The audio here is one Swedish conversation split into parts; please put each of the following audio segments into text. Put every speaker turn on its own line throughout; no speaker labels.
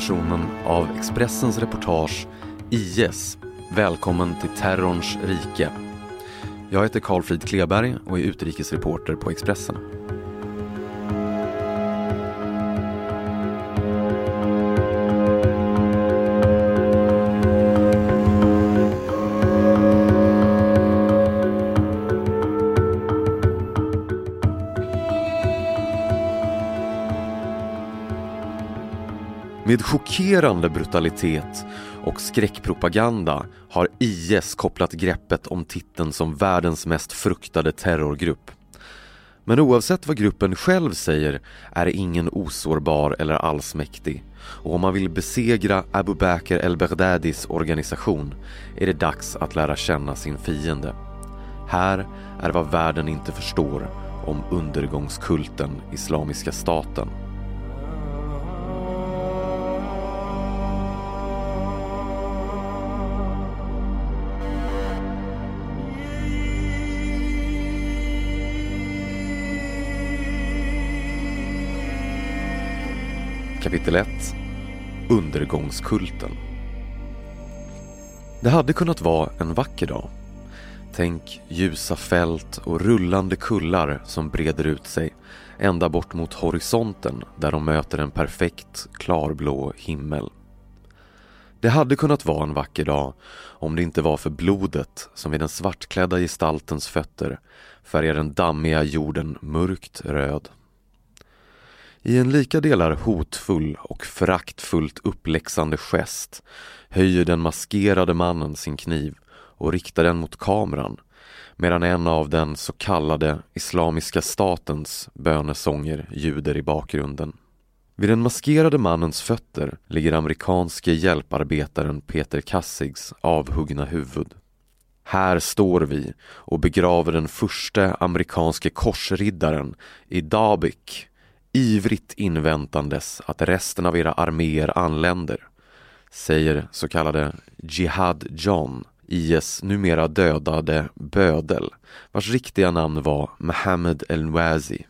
Här av Expressens reportage IS. Välkommen till terrorns rike. Jag heter Karl Frid Kleberg och är utrikesreporter på Expressen. Med chockerande brutalitet och skräckpropaganda har IS kopplat greppet om titeln som världens mest fruktade terrorgrupp. Men oavsett vad gruppen själv säger är ingen osårbar eller allsmäktig. Och om man vill besegra Abu Bakr el-Baghdadis organisation är det dags att lära känna sin fiende. Här är vad världen inte förstår om undergångskulten Islamiska staten. Kapitel 1 Undergångskulten Det hade kunnat vara en vacker dag. Tänk ljusa fält och rullande kullar som breder ut sig ända bort mot horisonten där de möter en perfekt klarblå himmel. Det hade kunnat vara en vacker dag om det inte var för blodet som vid den svartklädda gestaltens fötter färgar den dammiga jorden mörkt röd. I en lika delar hotfull och föraktfullt uppläxande gest höjer den maskerade mannen sin kniv och riktar den mot kameran medan en av den så kallade Islamiska statens bönesånger ljuder i bakgrunden. Vid den maskerade mannens fötter ligger amerikanske hjälparbetaren Peter Kassigs avhuggna huvud. Här står vi och begraver den första amerikanske korsriddaren i Dabik ivrigt inväntandes att resten av era arméer anländer, säger så kallade Jihad John, IS numera dödade bödel, vars riktiga namn var Mohammed El-Nwazi.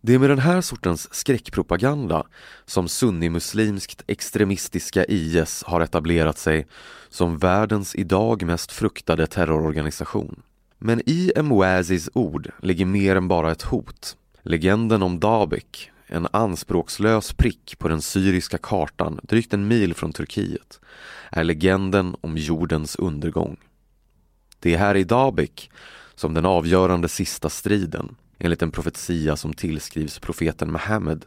Det är med den här sortens skräckpropaganda som sunnimuslimskt extremistiska IS har etablerat sig som världens idag mest fruktade terrororganisation. Men i Mwazis ord ligger mer än bara ett hot. Legenden om Dabek, en anspråkslös prick på den syriska kartan drygt en mil från Turkiet, är legenden om jordens undergång. Det är här i Dabek som den avgörande sista striden, enligt en profetia som tillskrivs profeten Muhammed,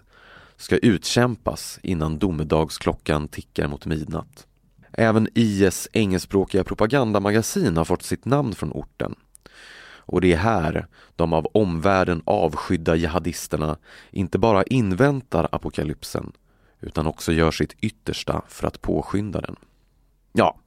ska utkämpas innan domedagsklockan tickar mot midnatt. Även IS engelskspråkiga propagandamagasin har fått sitt namn från orten och det är här de av omvärlden avskydda jihadisterna inte bara inväntar apokalypsen utan också gör sitt yttersta för att påskynda den. Ja,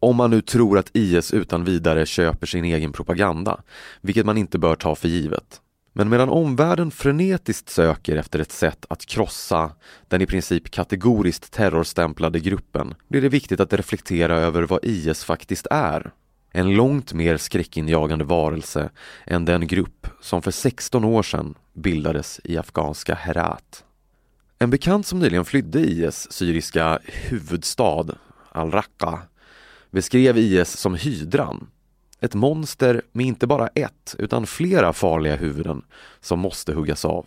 om man nu tror att IS utan vidare köper sin egen propaganda, vilket man inte bör ta för givet. Men medan omvärlden frenetiskt söker efter ett sätt att krossa den i princip kategoriskt terrorstämplade gruppen blir det viktigt att reflektera över vad IS faktiskt är en långt mer skräckinjagande varelse än den grupp som för 16 år sedan bildades i afghanska Herat. En bekant som nyligen flydde IS syriska huvudstad al-Raqqa beskrev IS som hydran. Ett monster med inte bara ett utan flera farliga huvuden som måste huggas av.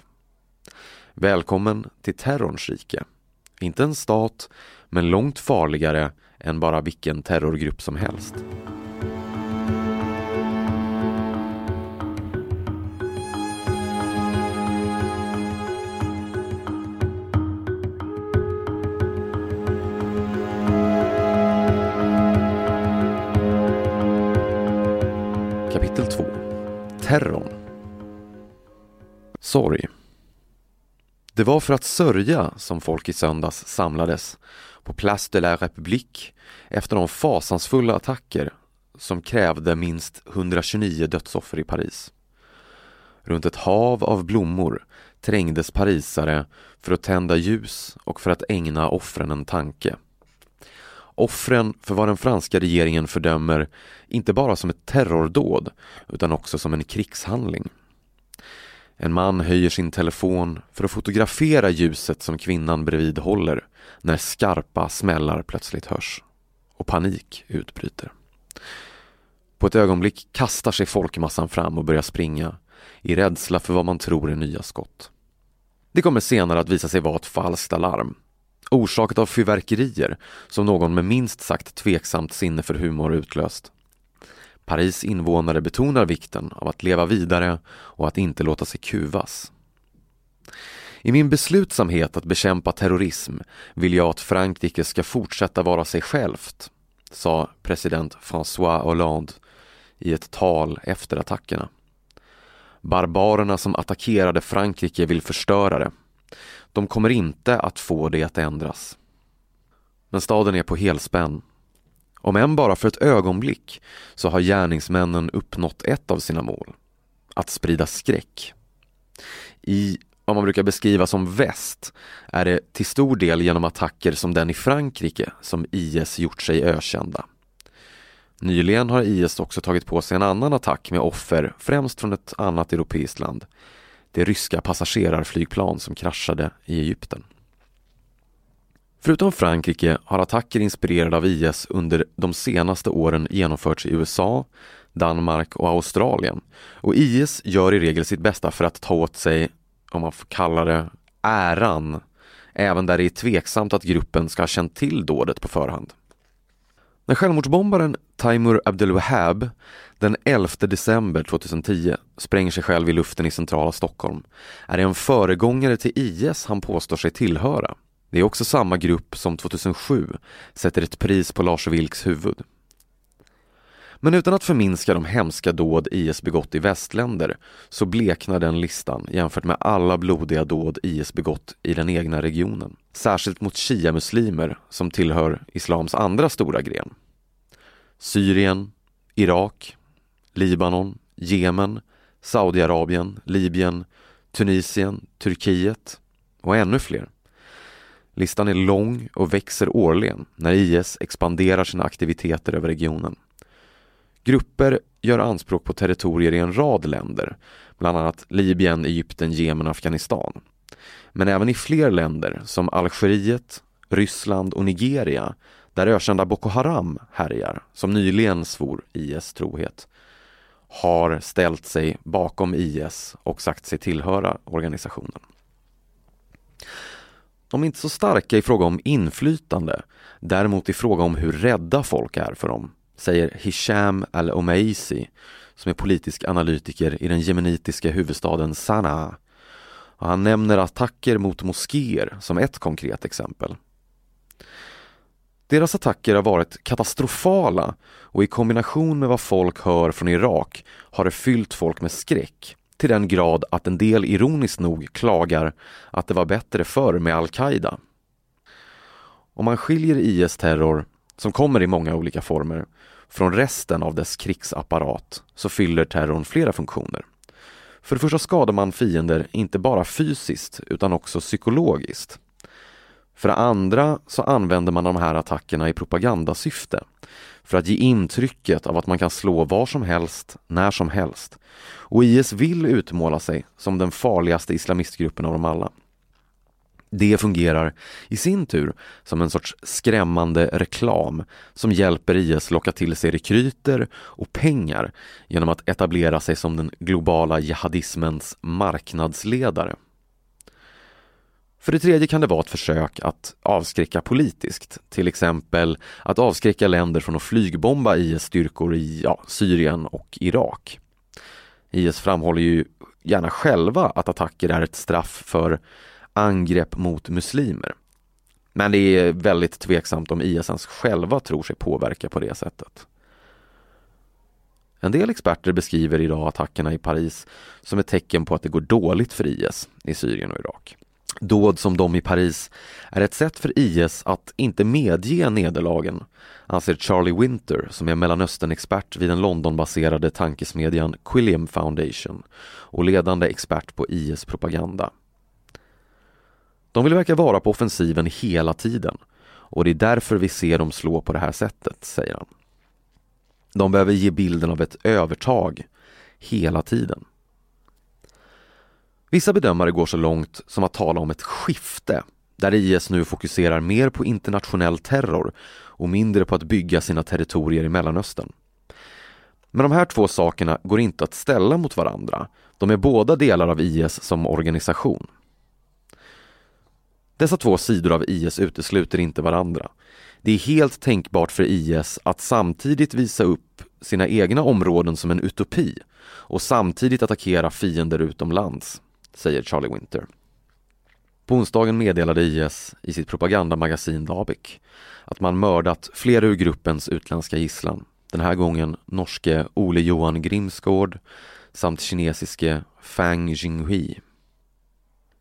Välkommen till terrorns rike. Inte en stat, men långt farligare än bara vilken terrorgrupp som helst. Kapitel 2 Terrorn Sorg Det var för att sörja som folk i söndags samlades på Place de la République efter de fasansfulla attacker som krävde minst 129 dödsoffer i Paris. Runt ett hav av blommor trängdes parisare för att tända ljus och för att ägna offren en tanke. Offren för vad den franska regeringen fördömer inte bara som ett terrordåd utan också som en krigshandling. En man höjer sin telefon för att fotografera ljuset som kvinnan bredvid håller när skarpa smällar plötsligt hörs och panik utbryter. På ett ögonblick kastar sig folkmassan fram och börjar springa i rädsla för vad man tror är nya skott. Det kommer senare att visa sig vara ett falskt alarm orsakat av fyrverkerier som någon med minst sagt tveksamt sinne för humor utlöst. Paris invånare betonar vikten av att leva vidare och att inte låta sig kuvas. I min beslutsamhet att bekämpa terrorism vill jag att Frankrike ska fortsätta vara sig självt, sa president François Hollande i ett tal efter attackerna. Barbarerna som attackerade Frankrike vill förstöra det. De kommer inte att få det att ändras. Men staden är på helspänn. Om än bara för ett ögonblick så har gärningsmännen uppnått ett av sina mål. Att sprida skräck. I vad man brukar beskriva som väst är det till stor del genom attacker som den i Frankrike som IS gjort sig ökända. Nyligen har IS också tagit på sig en annan attack med offer främst från ett annat europeiskt land. Det ryska passagerarflygplan som kraschade i Egypten. Förutom Frankrike har attacker inspirerade av IS under de senaste åren genomförts i USA, Danmark och Australien. Och IS gör i regel sitt bästa för att ta åt sig, om man får kalla det, äran, även där det är tveksamt att gruppen ska ha känt till dådet på förhand. När självmordsbombaren Taimur Abdelwahab den 11 december 2010 spränger sig själv i luften i centrala Stockholm är det en föregångare till IS han påstår sig tillhöra. Det är också samma grupp som 2007 sätter ett pris på Lars Vilks huvud. Men utan att förminska de hemska dåd IS begått i västländer så bleknar den listan jämfört med alla blodiga dåd IS begått i den egna regionen. Särskilt mot shia-muslimer som tillhör islams andra stora gren. Syrien, Irak, Libanon, Jemen, Saudiarabien, Libyen, Tunisien, Turkiet och ännu fler. Listan är lång och växer årligen när IS expanderar sina aktiviteter över regionen. Grupper gör anspråk på territorier i en rad länder, bland annat Libyen, Egypten, Jemen och Afghanistan. Men även i fler länder som Algeriet, Ryssland och Nigeria där ökända Boko Haram härjar, som nyligen svor IS trohet, har ställt sig bakom IS och sagt sig tillhöra organisationen. De är inte så starka i fråga om inflytande, däremot i fråga om hur rädda folk är för dem säger Hisham al-Omaisi som är politisk analytiker i den jemenitiska huvudstaden Sanaa. Och han nämner attacker mot moskéer som ett konkret exempel. Deras attacker har varit katastrofala och i kombination med vad folk hör från Irak har det fyllt folk med skräck till den grad att en del ironiskt nog klagar att det var bättre förr med al-Qaida. Om man skiljer IS terror, som kommer i många olika former, från resten av dess krigsapparat så fyller terrorn flera funktioner. För det första skadar man fiender inte bara fysiskt utan också psykologiskt. För det andra så använder man de här attackerna i propagandasyfte för att ge intrycket av att man kan slå var som helst, när som helst. Och IS vill utmåla sig som den farligaste islamistgruppen av dem alla. Det fungerar i sin tur som en sorts skrämmande reklam som hjälper IS locka till sig rekryter och pengar genom att etablera sig som den globala jihadismens marknadsledare. För det tredje kan det vara ett försök att avskräcka politiskt, till exempel att avskräcka länder från att flygbomba IS styrkor i ja, Syrien och Irak. IS framhåller ju gärna själva att attacker är ett straff för angrepp mot muslimer. Men det är väldigt tveksamt om IS ens själva tror sig påverka på det sättet. En del experter beskriver idag attackerna i Paris som ett tecken på att det går dåligt för IS i Syrien och Irak. Dåd som de i Paris är ett sätt för IS att inte medge nederlagen, anser Charlie Winter som är Mellanöstern-expert vid den Londonbaserade tankesmedjan Quilliam Foundation och ledande expert på IS propaganda. De vill verka vara på offensiven hela tiden och det är därför vi ser dem slå på det här sättet, säger han. De behöver ge bilden av ett övertag hela tiden. Vissa bedömare går så långt som att tala om ett skifte där IS nu fokuserar mer på internationell terror och mindre på att bygga sina territorier i Mellanöstern. Men de här två sakerna går inte att ställa mot varandra. De är båda delar av IS som organisation. Dessa två sidor av IS utesluter inte varandra. Det är helt tänkbart för IS att samtidigt visa upp sina egna områden som en utopi och samtidigt attackera fiender utomlands, säger Charlie Winter. På onsdagen meddelade IS i sitt propagandamagasin Dabik att man mördat flera ur gruppens utländska gisslan. Den här gången norske Ole Johan Grimsgård samt kinesiske Fang Jinghui.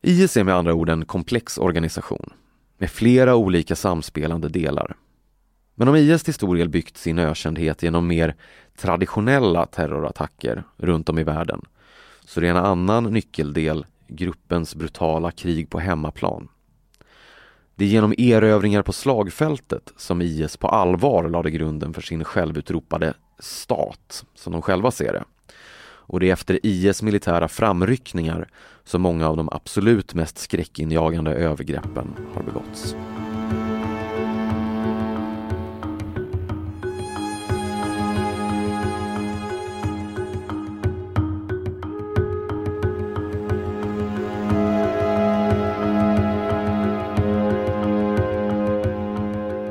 IS är med andra ord en komplex organisation med flera olika samspelande delar. Men om IS till stor del byggt sin ökändhet genom mer traditionella terrorattacker runt om i världen så är det en annan nyckeldel gruppens brutala krig på hemmaplan. Det är genom erövringar på slagfältet som IS på allvar lade grunden för sin självutropade stat, som de själva ser det. Och det är efter IS militära framryckningar som många av de absolut mest skräckinjagande övergreppen har begåtts.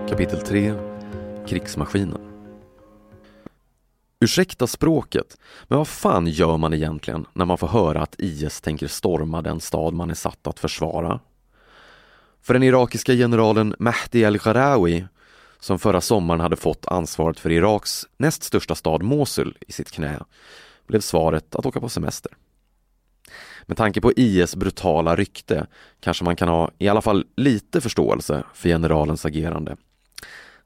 Kapitel 3 Krigsmaskinen Ursäkta språket, men vad fan gör man egentligen när man får höra att IS tänker storma den stad man är satt att försvara? För den irakiska generalen Mahdi al-Gharawi, som förra sommaren hade fått ansvaret för Iraks näst största stad Mosul i sitt knä, blev svaret att åka på semester. Med tanke på IS brutala rykte kanske man kan ha i alla fall lite förståelse för generalens agerande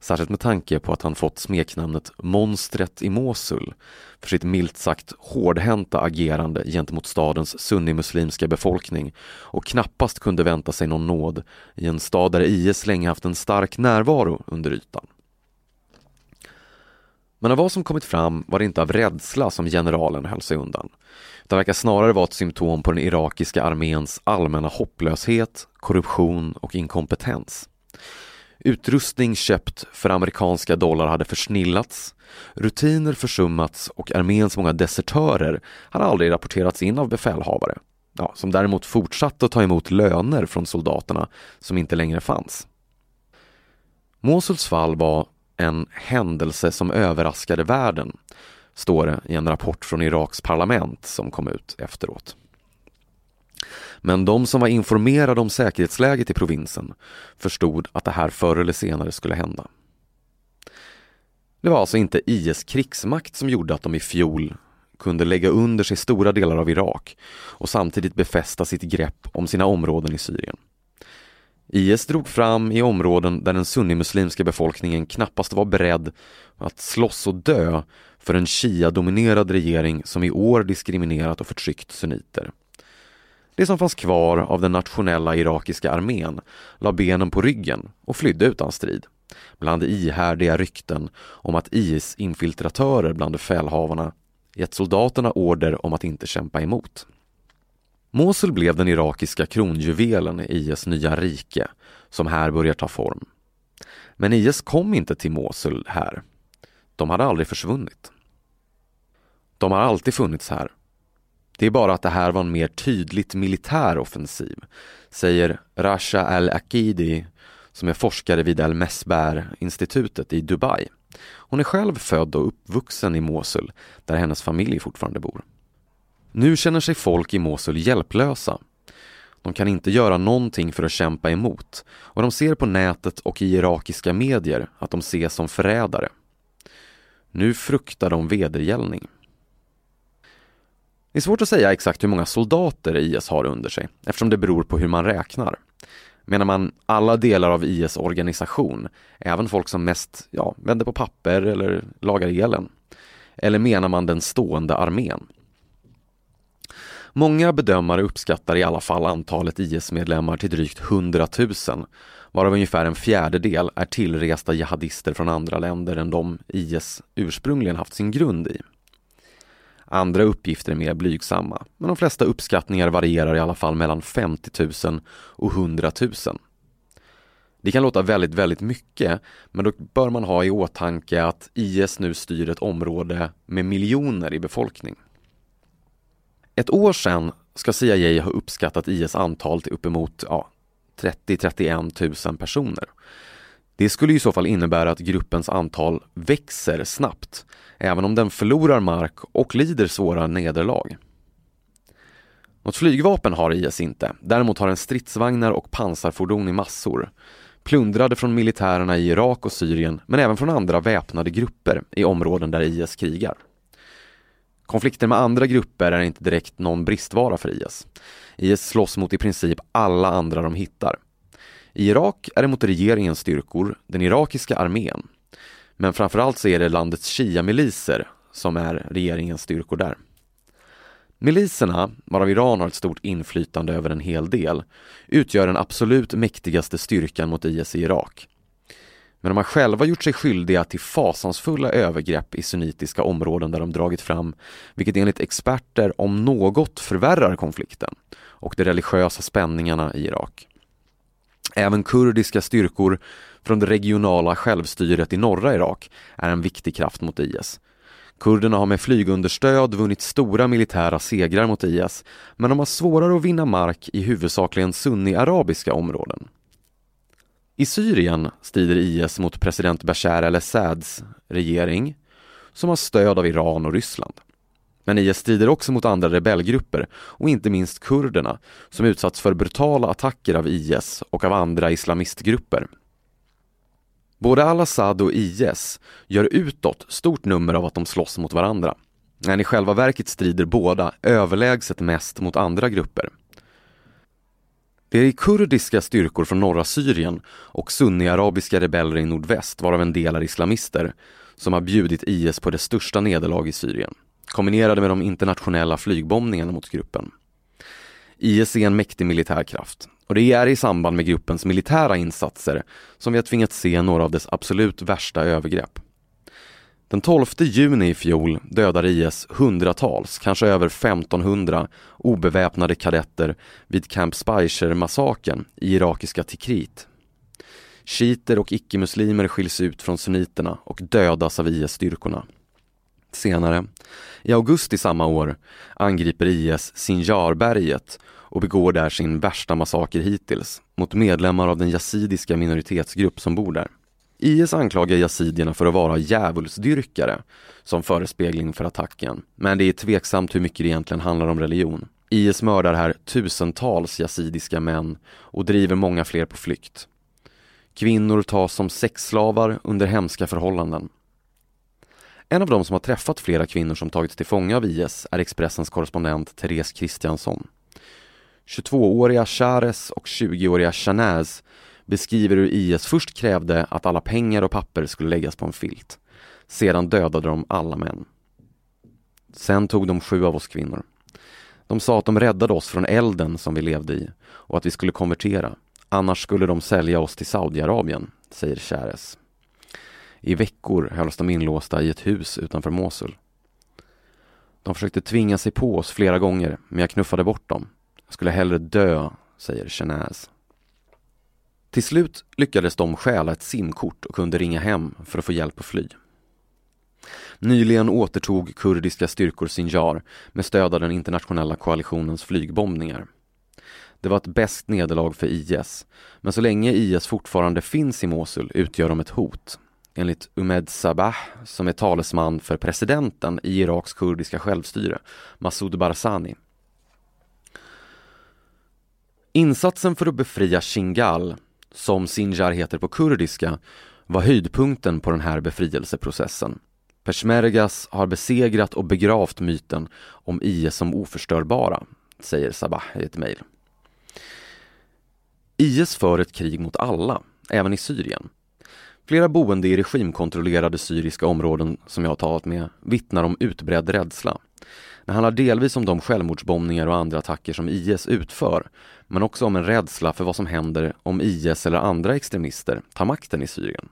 Särskilt med tanke på att han fått smeknamnet Monstret i Mosul för sitt milt sagt hårdhänta agerande gentemot stadens sunnimuslimska befolkning och knappast kunde vänta sig någon nåd i en stad där IS länge haft en stark närvaro under ytan. Men av vad som kommit fram var det inte av rädsla som generalen höll sig undan. Det verkar snarare vara ett symptom på den irakiska arméns allmänna hopplöshet, korruption och inkompetens. Utrustning köpt för amerikanska dollar hade försnillats, rutiner försummats och arméns många desertörer hade aldrig rapporterats in av befälhavare, ja, som däremot fortsatte att ta emot löner från soldaterna som inte längre fanns. Mosuls fall var en händelse som överraskade världen, står det i en rapport från Iraks parlament som kom ut efteråt. Men de som var informerade om säkerhetsläget i provinsen förstod att det här förr eller senare skulle hända. Det var alltså inte IS krigsmakt som gjorde att de i fjol kunde lägga under sig stora delar av Irak och samtidigt befästa sitt grepp om sina områden i Syrien. IS drog fram i områden där den sunnimuslimska befolkningen knappast var beredd att slåss och dö för en shia-dominerad regering som i år diskriminerat och förtryckt sunniter. Det som fanns kvar av den nationella irakiska armén la benen på ryggen och flydde utan strid. Bland ihärdiga rykten om att IS infiltratörer bland befälhavarna gett soldaterna order om att inte kämpa emot. Mosul blev den irakiska kronjuvelen i IS nya rike som här börjar ta form. Men IS kom inte till Mosul här. De hade aldrig försvunnit. De har alltid funnits här det är bara att det här var en mer tydligt militär offensiv, säger Rasha Al-Akidi som är forskare vid Al-Mesbär-institutet i Dubai. Hon är själv född och uppvuxen i Mosul, där hennes familj fortfarande bor. Nu känner sig folk i Mosul hjälplösa. De kan inte göra någonting för att kämpa emot och de ser på nätet och i irakiska medier att de ses som förrädare. Nu fruktar de vedergällning. Det är svårt att säga exakt hur många soldater IS har under sig eftersom det beror på hur man räknar. Menar man alla delar av IS organisation, även folk som mest ja, vänder på papper eller lagar elen? Eller menar man den stående armén? Många bedömare uppskattar i alla fall antalet IS-medlemmar till drygt 100 000, varav ungefär en fjärdedel är tillresta jihadister från andra länder än de IS ursprungligen haft sin grund i. Andra uppgifter är mer blygsamma, men de flesta uppskattningar varierar i alla fall mellan 50 000 och 100 000. Det kan låta väldigt, väldigt mycket, men då bör man ha i åtanke att IS nu styr ett område med miljoner i befolkning. Ett år sedan ska CIA ha uppskattat IS antal till uppemot ja, 30-31 000 personer. Det skulle i så fall innebära att gruppens antal växer snabbt, även om den förlorar mark och lider svåra nederlag. Något flygvapen har IS inte, däremot har den stridsvagnar och pansarfordon i massor. Plundrade från militärerna i Irak och Syrien, men även från andra väpnade grupper i områden där IS krigar. Konflikter med andra grupper är inte direkt någon bristvara för IS. IS slåss mot i princip alla andra de hittar. I Irak är det mot regeringens styrkor, den irakiska armén. Men framförallt så är det landets shia-miliser som är regeringens styrkor där. Miliserna, varav Iran har ett stort inflytande över en hel del, utgör den absolut mäktigaste styrkan mot IS i Irak. Men de har själva gjort sig skyldiga till fasansfulla övergrepp i sunnitiska områden där de dragit fram, vilket enligt experter om något förvärrar konflikten och de religiösa spänningarna i Irak. Även kurdiska styrkor från det regionala självstyret i norra Irak är en viktig kraft mot IS. Kurderna har med flygunderstöd vunnit stora militära segrar mot IS, men de har svårare att vinna mark i huvudsakligen sunni-arabiska områden. I Syrien strider IS mot president Bashar al-Assads regering, som har stöd av Iran och Ryssland. Men IS strider också mot andra rebellgrupper och inte minst kurderna som utsatts för brutala attacker av IS och av andra islamistgrupper. Både al-Assad och IS gör utåt stort nummer av att de slåss mot varandra. Men i själva verket strider båda överlägset mest mot andra grupper. Det är kurdiska styrkor från norra Syrien och sunniarabiska rebeller i nordväst, varav en del är islamister, som har bjudit IS på det största nederlag i Syrien kombinerade med de internationella flygbombningarna mot gruppen. IS är en mäktig militärkraft och det är i samband med gruppens militära insatser som vi har tvingats se några av dess absolut värsta övergrepp. Den 12 juni i fjol dödade IS hundratals, kanske över 1500 obeväpnade kadetter vid Camp Speicher-massakern i irakiska Tikrit. Shiiter och icke-muslimer skiljs ut från sunniterna och dödas av IS-styrkorna. Senare, i augusti samma år, angriper IS Sinjarberget och begår där sin värsta massaker hittills mot medlemmar av den yazidiska minoritetsgrupp som bor där. IS anklagar yazidierna för att vara djävulsdyrkare som förespegling för attacken, men det är tveksamt hur mycket det egentligen handlar om religion. IS mördar här tusentals yazidiska män och driver många fler på flykt. Kvinnor tas som sexslavar under hemska förhållanden. En av dem som har träffat flera kvinnor som tagits till fånga av IS är Expressens korrespondent Therese Kristiansson. 22-åriga Shares och 20-åriga Chanaz beskriver hur IS först krävde att alla pengar och papper skulle läggas på en filt. Sedan dödade de alla män. Sen tog de sju av oss kvinnor. De sa att de räddade oss från elden som vi levde i och att vi skulle konvertera. Annars skulle de sälja oss till Saudiarabien, säger Shares. I veckor hölls de inlåsta i ett hus utanför Mosul. De försökte tvinga sig på oss flera gånger, men jag knuffade bort dem. Jag skulle hellre dö, säger Shanaz. Till slut lyckades de stjäla ett simkort och kunde ringa hem för att få hjälp att fly. Nyligen återtog kurdiska styrkor Sinjar med stöd av den internationella koalitionens flygbombningar. Det var ett bäst nederlag för IS, men så länge IS fortfarande finns i Mosul utgör de ett hot enligt Umed Sabah, som är talesman för presidenten i Iraks kurdiska självstyre, Massoud Barzani. Insatsen för att befria Shingal, som Sinjar heter på kurdiska, var höjdpunkten på den här befrielseprocessen. Peshmergas har besegrat och begravt myten om IS som oförstörbara, säger Sabah i ett mejl. IS för ett krig mot alla, även i Syrien. Flera boende i regimkontrollerade syriska områden som jag har talat med vittnar om utbredd rädsla. Det handlar delvis om de självmordsbombningar och andra attacker som IS utför, men också om en rädsla för vad som händer om IS eller andra extremister tar makten i Syrien.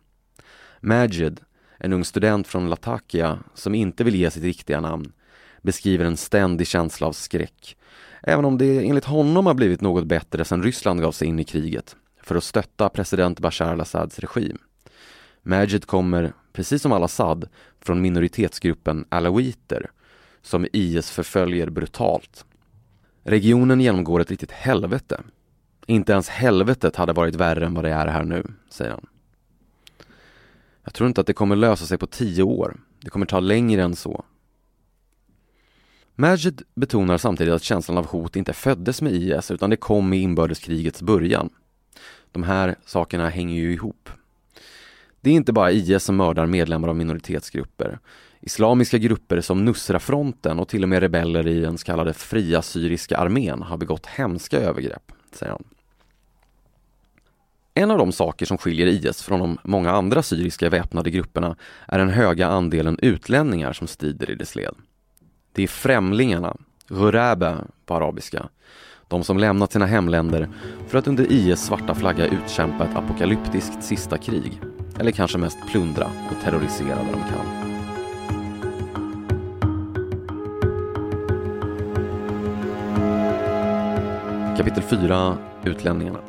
Majid, en ung student från Latakia som inte vill ge sitt riktiga namn, beskriver en ständig känsla av skräck. Även om det enligt honom har blivit något bättre sedan Ryssland gav sig in i kriget för att stötta president Bashar al-Assads regim. Majid kommer, precis som al-Assad, från minoritetsgruppen alawiter som IS förföljer brutalt. Regionen genomgår ett riktigt helvete. Inte ens helvetet hade varit värre än vad det är här nu, säger han. Jag tror inte att det kommer lösa sig på tio år. Det kommer ta längre än så. Majid betonar samtidigt att känslan av hot inte föddes med IS utan det kom i inbördeskrigets början. De här sakerna hänger ju ihop. Det är inte bara IS som mördar medlemmar av minoritetsgrupper. Islamiska grupper som Nusrafronten och till och med rebeller i den så kallade Fria Syriska armén har begått hemska övergrepp, säger han. En av de saker som skiljer IS från de många andra syriska väpnade grupperna är den höga andelen utlänningar som strider i dess led. Det är främlingarna, ghurabe på arabiska, de som lämnat sina hemländer för att under IS svarta flagga utkämpa ett apokalyptiskt sista krig. Eller kanske mest plundra och terrorisera där de kan. Kapitel 4 Utlänningarna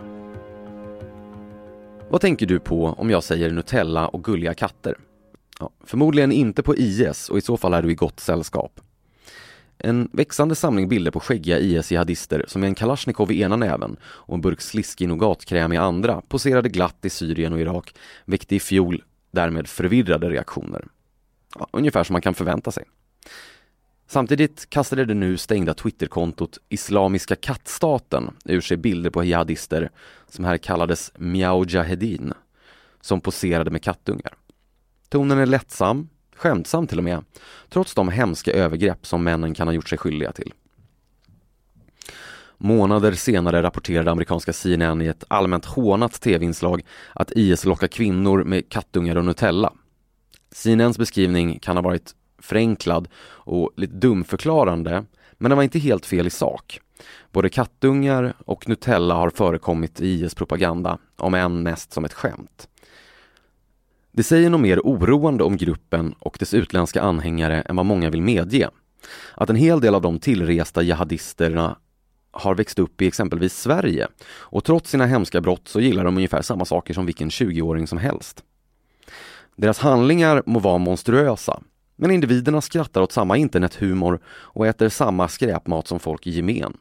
Vad tänker du på om jag säger Nutella och gulliga katter? Ja, förmodligen inte på IS och i så fall är du i gott sällskap. En växande samling bilder på skäggiga IS-jihadister som med en kalasjnikov i ena näven och en burk sliskig nougatkräm i andra poserade glatt i Syrien och Irak väckte i fjol därmed förvirrade reaktioner. Ja, ungefär som man kan förvänta sig. Samtidigt kastade det nu stängda Twitterkontot Islamiska kattstaten ur sig bilder på jihadister som här kallades Miao Jahedin, som poserade med kattungar. Tonen är lättsam, skämtsam till och med, trots de hemska övergrepp som männen kan ha gjort sig skyldiga till. Månader senare rapporterade amerikanska CNN i ett allmänt hånat tv-inslag att IS lockar kvinnor med kattungar och Nutella. CNNs beskrivning kan ha varit förenklad och lite dumförklarande, men den var inte helt fel i sak. Både kattungar och Nutella har förekommit i IS propaganda, om än mest som ett skämt. Det säger nog mer oroande om gruppen och dess utländska anhängare än vad många vill medge. Att en hel del av de tillresta jihadisterna har växt upp i exempelvis Sverige och trots sina hemska brott så gillar de ungefär samma saker som vilken 20-åring som helst. Deras handlingar må vara monstruösa, men individerna skrattar åt samma internethumor och äter samma skräpmat som folk i gemen.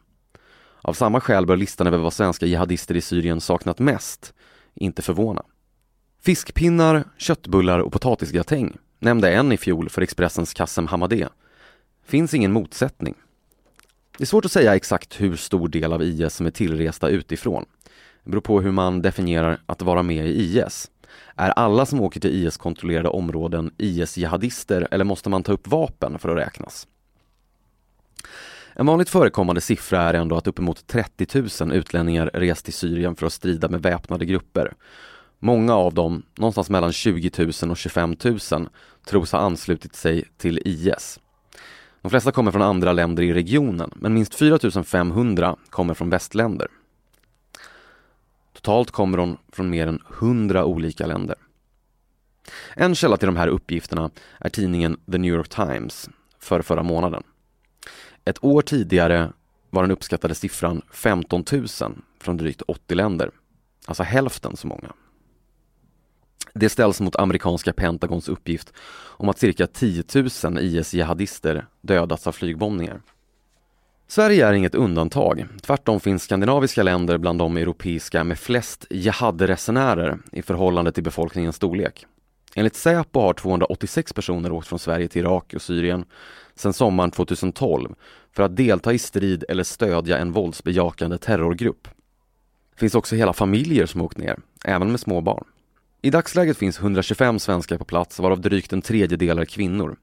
Av samma skäl bör listan över vad svenska jihadister i Syrien saknat mest inte förvåna. Fiskpinnar, köttbullar och potatisgratäng nämnde en i fjol för Expressens Kassem Hamadé. Finns ingen motsättning. Det är svårt att säga exakt hur stor del av IS som är tillresta utifrån. Det beror på hur man definierar att vara med i IS. Är alla som åker till IS-kontrollerade områden IS-jihadister eller måste man ta upp vapen för att räknas? En vanligt förekommande siffra är ändå att uppemot 30 000 utlänningar rest till Syrien för att strida med väpnade grupper. Många av dem, någonstans mellan 20 000 och 25 000, tros ha anslutit sig till IS. De flesta kommer från andra länder i regionen, men minst 4 500 kommer från västländer. Totalt kommer de från mer än 100 olika länder. En källa till de här uppgifterna är tidningen The New York Times för förra månaden. Ett år tidigare var den uppskattade siffran 15 000 från drygt 80 länder, alltså hälften så många. Det ställs mot amerikanska Pentagons uppgift om att cirka 10 000 IS-jihadister dödats av flygbombningar. Sverige är inget undantag. Tvärtom finns skandinaviska länder bland de europeiska med flest jihadresenärer i förhållande till befolkningens storlek. Enligt Säpo har 286 personer åkt från Sverige till Irak och Syrien sedan sommaren 2012 för att delta i strid eller stödja en våldsbejakande terrorgrupp. Det finns också hela familjer som åkt ner, även med små barn. I dagsläget finns 125 svenskar på plats varav drygt en tredjedel är kvinnor.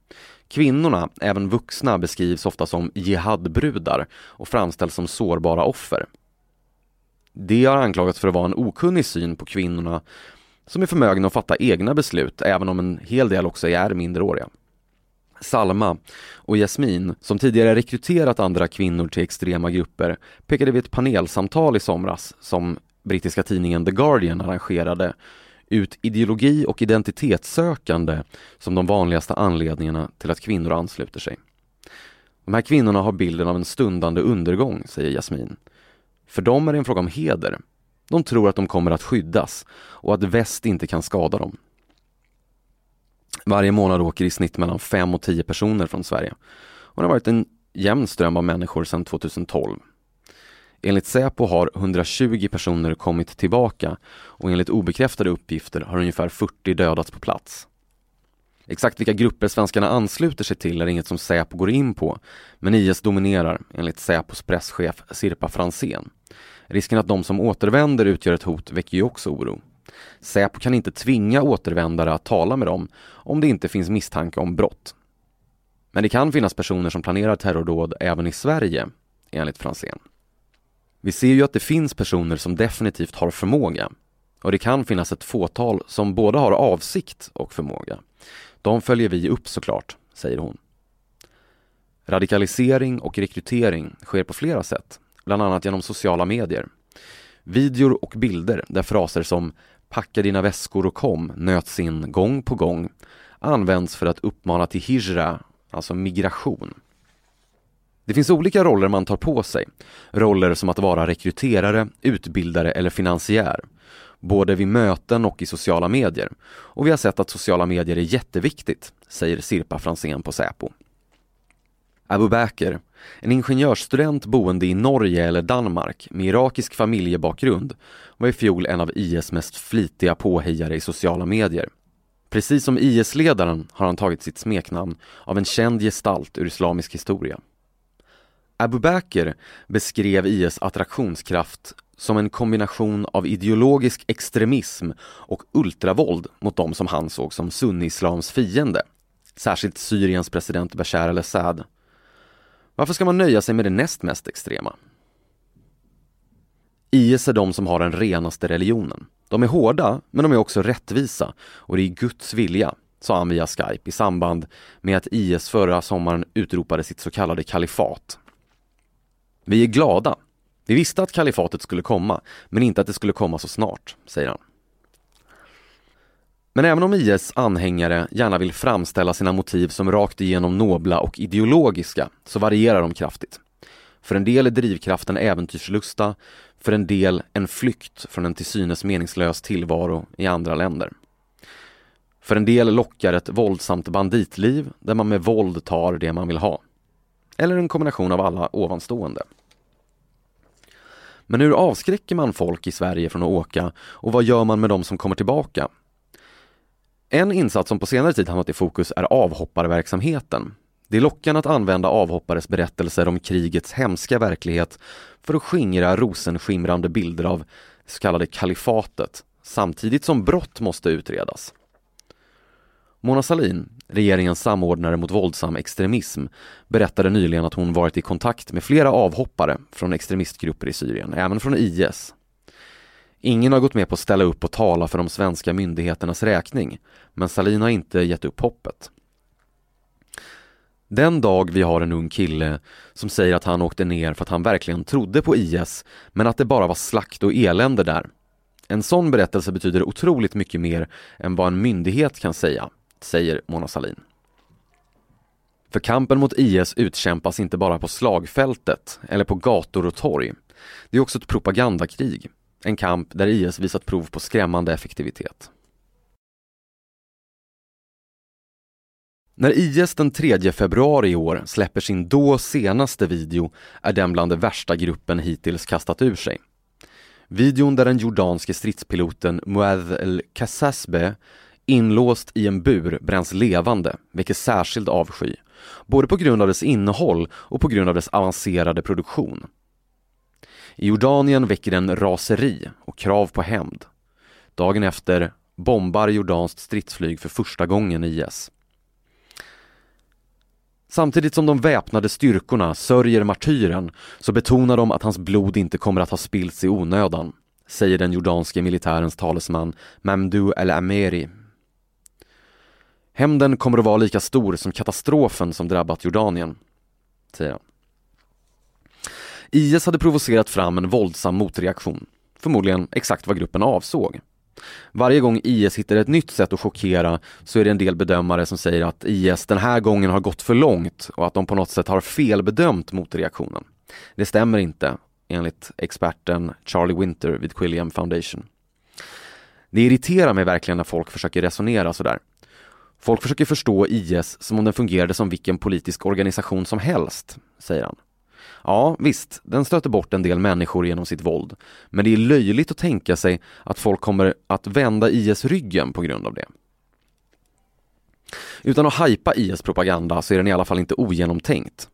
Kvinnorna, även vuxna, beskrivs ofta som jihadbrudar och framställs som sårbara offer. Det har anklagats för att vara en okunnig syn på kvinnorna som är förmögna att fatta egna beslut, även om en hel del också är mindreåriga. Salma och Jasmin, som tidigare rekryterat andra kvinnor till extrema grupper, pekade vid ett panelsamtal i somras som brittiska tidningen The Guardian arrangerade ut ideologi och identitetssökande som de vanligaste anledningarna till att kvinnor ansluter sig. De här kvinnorna har bilden av en stundande undergång, säger Jasmin. För dem är det en fråga om heder. De tror att de kommer att skyddas och att väst inte kan skada dem. Varje månad åker i snitt mellan 5 och 10 personer från Sverige. Och det har varit en jämn ström av människor sedan 2012. Enligt Säpo har 120 personer kommit tillbaka och enligt obekräftade uppgifter har ungefär 40 dödats på plats. Exakt vilka grupper svenskarna ansluter sig till är inget som Säpo går in på, men IS dominerar enligt Säpos presschef Sirpa Fransén. Risken att de som återvänder utgör ett hot väcker ju också oro. Säpo kan inte tvinga återvändare att tala med dem om det inte finns misstanke om brott. Men det kan finnas personer som planerar terrordåd även i Sverige, enligt Fransén. Vi ser ju att det finns personer som definitivt har förmåga och det kan finnas ett fåtal som både har avsikt och förmåga. De följer vi upp såklart, säger hon. Radikalisering och rekrytering sker på flera sätt, bland annat genom sociala medier. Videor och bilder där fraser som ”packa dina väskor och kom” nöts in gång på gång används för att uppmana till hijra, alltså migration. Det finns olika roller man tar på sig. Roller som att vara rekryterare, utbildare eller finansiär. Både vid möten och i sociala medier. Och vi har sett att sociala medier är jätteviktigt, säger Sirpa Fransén på Säpo. Abu Bakr, en ingenjörsstudent boende i Norge eller Danmark med irakisk familjebakgrund, var i fjol en av IS mest flitiga påhejare i sociala medier. Precis som IS-ledaren har han tagit sitt smeknamn av en känd gestalt ur islamisk historia. Abu Bakr beskrev IS attraktionskraft som en kombination av ideologisk extremism och ultravåld mot de som han såg som sunni-islams fiende, särskilt Syriens president Bashar al-Assad. Varför ska man nöja sig med det näst mest extrema? IS är de som har den renaste religionen. De är hårda, men de är också rättvisa och det är Guds vilja, sa han via Skype i samband med att IS förra sommaren utropade sitt så kallade kalifat. Vi är glada. Vi visste att kalifatet skulle komma, men inte att det skulle komma så snart, säger han. Men även om IS anhängare gärna vill framställa sina motiv som rakt igenom nobla och ideologiska så varierar de kraftigt. För en del är drivkraften äventyrslusta, för en del en flykt från en till synes meningslös tillvaro i andra länder. För en del lockar ett våldsamt banditliv där man med våld tar det man vill ha. Eller en kombination av alla ovanstående. Men hur avskräcker man folk i Sverige från att åka och vad gör man med de som kommer tillbaka? En insats som på senare tid hamnat i fokus är avhopparverksamheten. Det är lockande att använda avhoppares berättelser om krigets hemska verklighet för att skingra rosenskimrande bilder av det så kallade kalifatet, samtidigt som brott måste utredas. Mona Salin, regeringens samordnare mot våldsam extremism, berättade nyligen att hon varit i kontakt med flera avhoppare från extremistgrupper i Syrien, även från IS. Ingen har gått med på att ställa upp och tala för de svenska myndigheternas räkning, men Salin har inte gett upp hoppet. Den dag vi har en ung kille som säger att han åkte ner för att han verkligen trodde på IS, men att det bara var slakt och elände där. En sån berättelse betyder otroligt mycket mer än vad en myndighet kan säga säger Mona Salin. För kampen mot IS utkämpas inte bara på slagfältet eller på gator och torg. Det är också ett propagandakrig. En kamp där IS visat prov på skrämmande effektivitet. När IS den 3 februari i år släpper sin då senaste video är den bland det värsta gruppen hittills kastat ur sig. Videon där den jordanske stridspiloten Muadh el-Kassasbe inlåst i en bur bränns levande, väcker särskild avsky. Både på grund av dess innehåll och på grund av dess avancerade produktion. I Jordanien väcker den raseri och krav på hämnd. Dagen efter bombar jordanskt stridsflyg för första gången IS. Samtidigt som de väpnade styrkorna sörjer martyren så betonar de att hans blod inte kommer att ha spillts i onödan, säger den jordanske militärens talesman Mamdou El-Ameri. Hämnden kommer att vara lika stor som katastrofen som drabbat Jordanien, säger han. IS hade provocerat fram en våldsam motreaktion, förmodligen exakt vad gruppen avsåg. Varje gång IS hittar ett nytt sätt att chockera så är det en del bedömare som säger att IS den här gången har gått för långt och att de på något sätt har felbedömt motreaktionen. Det stämmer inte, enligt experten Charlie Winter vid Quilliam Foundation. Det irriterar mig verkligen när folk försöker resonera sådär. Folk försöker förstå IS som om den fungerade som vilken politisk organisation som helst, säger han. Ja, visst, den stöter bort en del människor genom sitt våld. Men det är löjligt att tänka sig att folk kommer att vända IS ryggen på grund av det. Utan att hajpa IS propaganda så är den i alla fall inte ogenomtänkt.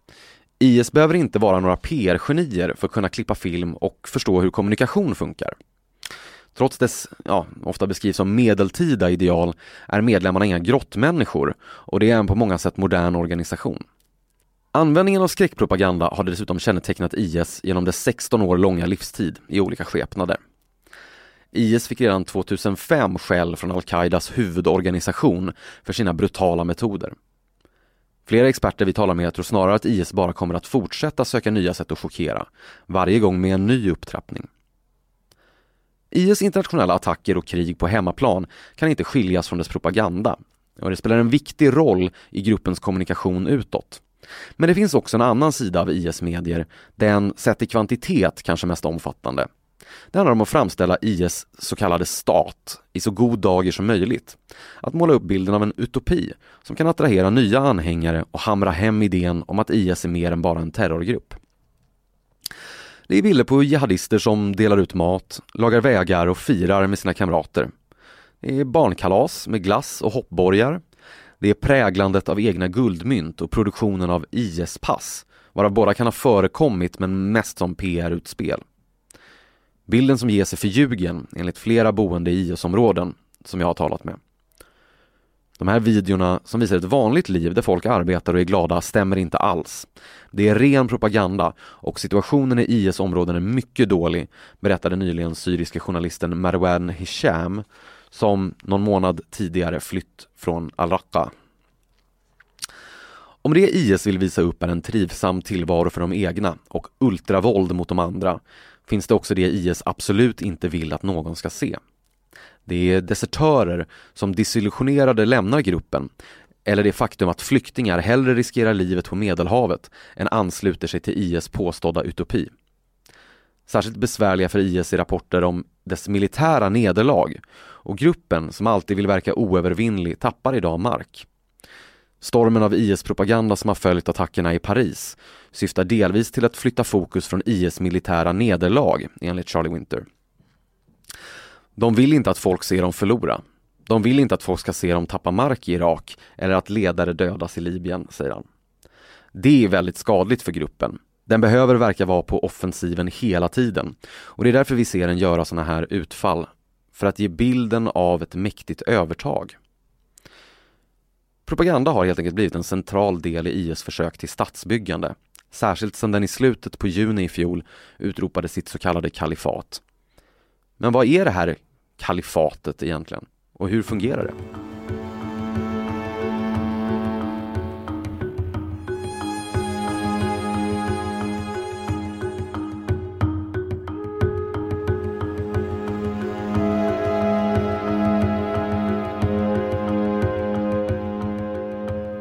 IS behöver inte vara några PR-genier för att kunna klippa film och förstå hur kommunikation funkar. Trots dess, ja, ofta beskrivs som medeltida ideal är medlemmarna inga grottmänniskor och det är en på många sätt modern organisation. Användningen av skräckpropaganda har dessutom kännetecknat IS genom dess 16 år långa livstid i olika skepnader. IS fick redan 2005 skäll från al-Qaidas huvudorganisation för sina brutala metoder. Flera experter vi talar med tror snarare att IS bara kommer att fortsätta söka nya sätt att chockera, varje gång med en ny upptrappning. IS internationella attacker och krig på hemmaplan kan inte skiljas från dess propaganda och det spelar en viktig roll i gruppens kommunikation utåt. Men det finns också en annan sida av IS-medier, den sett i kvantitet kanske mest omfattande. Det handlar om att framställa IS så kallade stat i så god dager som möjligt. Att måla upp bilden av en utopi som kan attrahera nya anhängare och hamra hem idén om att IS är mer än bara en terrorgrupp. Det är bilder på jihadister som delar ut mat, lagar vägar och firar med sina kamrater. Det är barnkalas med glass och hoppborgar. Det är präglandet av egna guldmynt och produktionen av IS-pass, varav båda kan ha förekommit men mest som PR-utspel. Bilden som ges är förljugen enligt flera boende i IS-områden som jag har talat med. De här videorna som visar ett vanligt liv där folk arbetar och är glada stämmer inte alls. Det är ren propaganda och situationen i IS områden är mycket dålig, berättade nyligen syriske journalisten Marwan Hisham som någon månad tidigare flytt från al-Raqqa. Om det IS vill visa upp är en trivsam tillvaro för de egna och ultravåld mot de andra finns det också det IS absolut inte vill att någon ska se. Det är desertörer som desillusionerade lämnar gruppen eller det faktum att flyktingar hellre riskerar livet på Medelhavet än ansluter sig till IS påstådda utopi. Särskilt besvärliga för IS är rapporter om dess militära nederlag och gruppen, som alltid vill verka oövervinnlig, tappar idag mark. Stormen av IS-propaganda som har följt attackerna i Paris syftar delvis till att flytta fokus från IS militära nederlag, enligt Charlie Winter. De vill inte att folk ser dem förlora. De vill inte att folk ska se dem tappa mark i Irak eller att ledare dödas i Libyen, säger han. Det är väldigt skadligt för gruppen. Den behöver verka vara på offensiven hela tiden och det är därför vi ser den göra sådana här utfall, för att ge bilden av ett mäktigt övertag. Propaganda har helt enkelt blivit en central del i IS försök till statsbyggande, särskilt sedan den i slutet på juni i fjol utropade sitt så kallade kalifat. Men vad är det här kalifatet egentligen? Och hur fungerar det?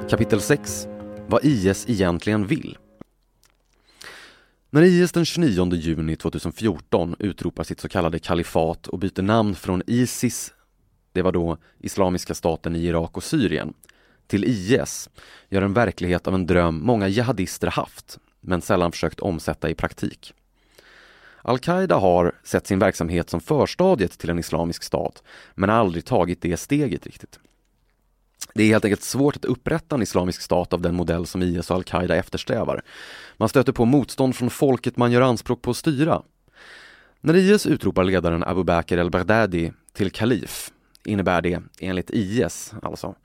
Kapitel 6 Vad IS egentligen vill när IS den 29 juni 2014 utropar sitt så kallade kalifat och byter namn från Isis, det var då Islamiska staten i Irak och Syrien, till IS gör en verklighet av en dröm många jihadister haft, men sällan försökt omsätta i praktik. Al-Qaida har sett sin verksamhet som förstadiet till en islamisk stat, men har aldrig tagit det steget riktigt. Det är helt enkelt svårt att upprätta en islamisk stat av den modell som IS och al-Qaida eftersträvar. Man stöter på motstånd från folket man gör anspråk på att styra. När IS utropar ledaren Abu Bakr al-Baghdadi till kalif innebär det, enligt IS alltså,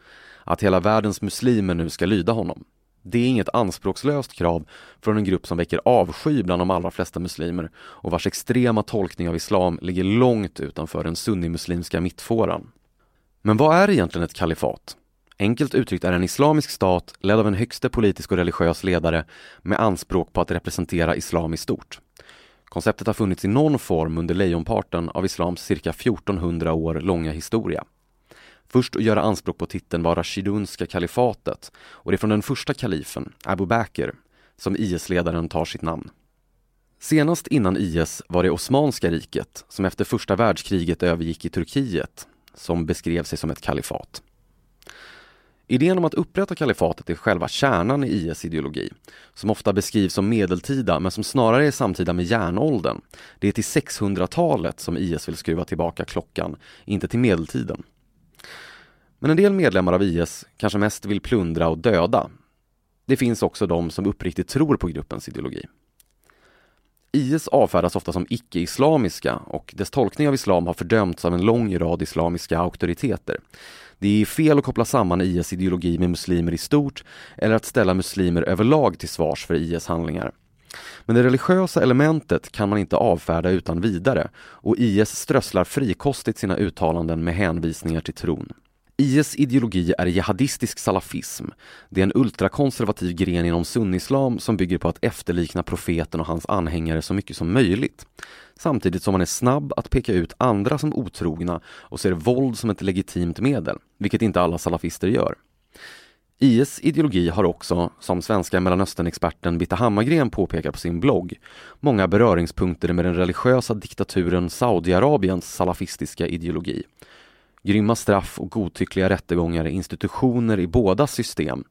att hela världens muslimer nu ska lyda honom. Det är inget anspråkslöst krav från en grupp som väcker avsky bland de allra flesta muslimer och vars extrema tolkning av islam ligger långt utanför den sunnimuslimska mittfåran. Men vad är egentligen ett kalifat? Enkelt uttryckt är en islamisk stat ledd av en högste politisk och religiös ledare med anspråk på att representera islam i stort. Konceptet har funnits i någon form under lejonparten av islams cirka 1400 år långa historia. Först att göra anspråk på titeln var Rashidunska kalifatet och det är från den första kalifen, Abu Bakr, som IS-ledaren tar sitt namn. Senast innan IS var det Osmanska riket som efter första världskriget övergick i Turkiet som beskrev sig som ett kalifat. Idén om att upprätta kalifatet är själva kärnan i IS ideologi, som ofta beskrivs som medeltida men som snarare är samtida med järnåldern. Det är till 600-talet som IS vill skruva tillbaka klockan, inte till medeltiden. Men en del medlemmar av IS kanske mest vill plundra och döda. Det finns också de som uppriktigt tror på gruppens ideologi. IS avfärdas ofta som icke-islamiska och dess tolkning av islam har fördömts av en lång rad islamiska auktoriteter. Det är fel att koppla samman IS ideologi med muslimer i stort eller att ställa muslimer överlag till svars för IS handlingar. Men det religiösa elementet kan man inte avfärda utan vidare och IS strösslar frikostigt sina uttalanden med hänvisningar till tron. IS ideologi är jihadistisk salafism. Det är en ultrakonservativ gren inom sunnislam som bygger på att efterlikna profeten och hans anhängare så mycket som möjligt. Samtidigt som man är snabb att peka ut andra som otrogna och ser våld som ett legitimt medel, vilket inte alla salafister gör. IS ideologi har också, som svenska Mellanösternexperten Bitta Hammargren påpekar på sin blogg, många beröringspunkter med den religiösa diktaturen Saudiarabiens salafistiska ideologi. Grymma straff och godtyckliga rättegångar är institutioner i båda system,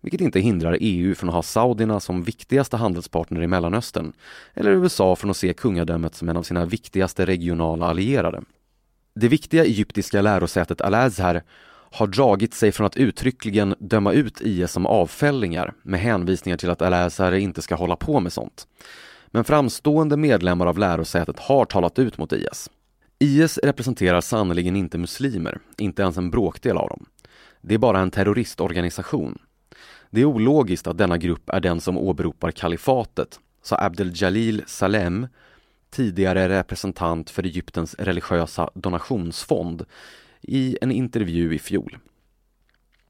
vilket inte hindrar EU från att ha saudierna som viktigaste handelspartner i Mellanöstern, eller USA från att se kungadömet som en av sina viktigaste regionala allierade. Det viktiga egyptiska lärosätet Al-Azhar har dragit sig från att uttryckligen döma ut IS som avfällingar med hänvisningar till att Al-Azhar inte ska hålla på med sånt. Men framstående medlemmar av lärosätet har talat ut mot IS. IS representerar sannerligen inte muslimer, inte ens en bråkdel av dem. Det är bara en terroristorganisation. Det är ologiskt att denna grupp är den som åberopar kalifatet, sa Abdel Jalil Salem, tidigare representant för Egyptens religiösa donationsfond, i en intervju i fjol.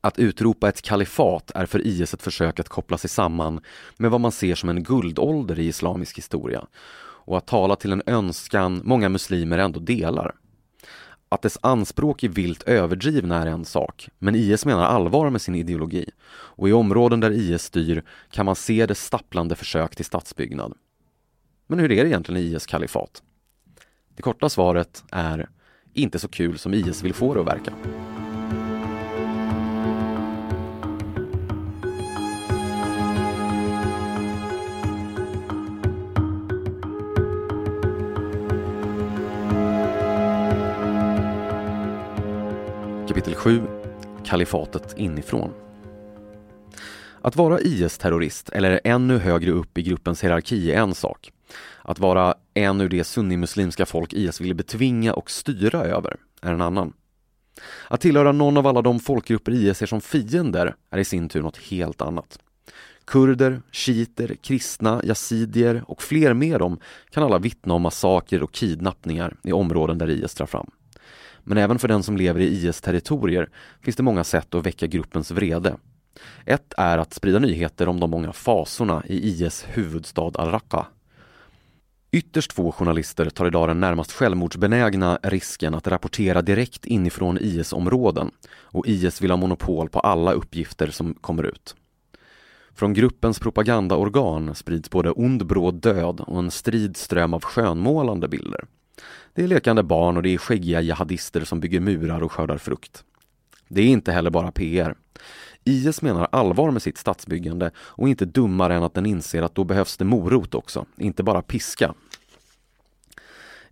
Att utropa ett kalifat är för IS ett försök att koppla sig samman med vad man ser som en guldålder i islamisk historia och att tala till en önskan många muslimer ändå delar. Att dess anspråk är vilt överdrivna är en sak, men IS menar allvar med sin ideologi och i områden där IS styr kan man se dess stapplande försök till statsbyggnad. Men hur är det egentligen i IS kalifat? Det korta svaret är inte så kul som IS vill få det att verka. Kapitel 7 Kalifatet inifrån Att vara IS-terrorist eller ännu högre upp i gruppens hierarki är en sak. Att vara en ur det sunnimuslimska folk IS ville betvinga och styra över är en annan. Att tillhöra någon av alla de folkgrupper IS ser som fiender är i sin tur något helt annat. Kurder, shiiter, kristna, yazidier och fler med dem kan alla vittna om massakrer och kidnappningar i områden där IS drar fram. Men även för den som lever i IS territorier finns det många sätt att väcka gruppens vrede. Ett är att sprida nyheter om de många fasorna i IS huvudstad al-Raqqa. Ytterst få journalister tar idag den närmast självmordsbenägna risken att rapportera direkt inifrån IS-områden och IS vill ha monopol på alla uppgifter som kommer ut. Från gruppens propagandaorgan sprids både ond bråd död och en strid ström av skönmålande bilder. Det är lekande barn och det är skäggiga jihadister som bygger murar och skördar frukt. Det är inte heller bara PR. IS menar allvar med sitt statsbyggande och inte dummare än att den inser att då behövs det morot också, inte bara piska.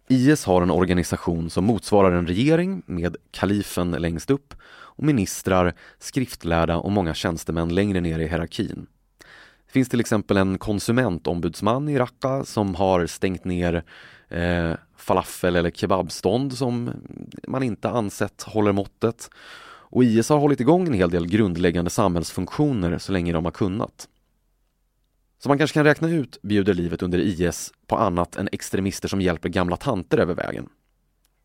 IS har en organisation som motsvarar en regering med kalifen längst upp och ministrar, skriftlärda och många tjänstemän längre ner i hierarkin. Det finns till exempel en konsumentombudsman i Raqqa som har stängt ner eh, falafel eller kebabstånd som man inte ansett håller måttet. Och IS har hållit igång en hel del grundläggande samhällsfunktioner så länge de har kunnat. Som man kanske kan räkna ut bjuder livet under IS på annat än extremister som hjälper gamla tanter över vägen.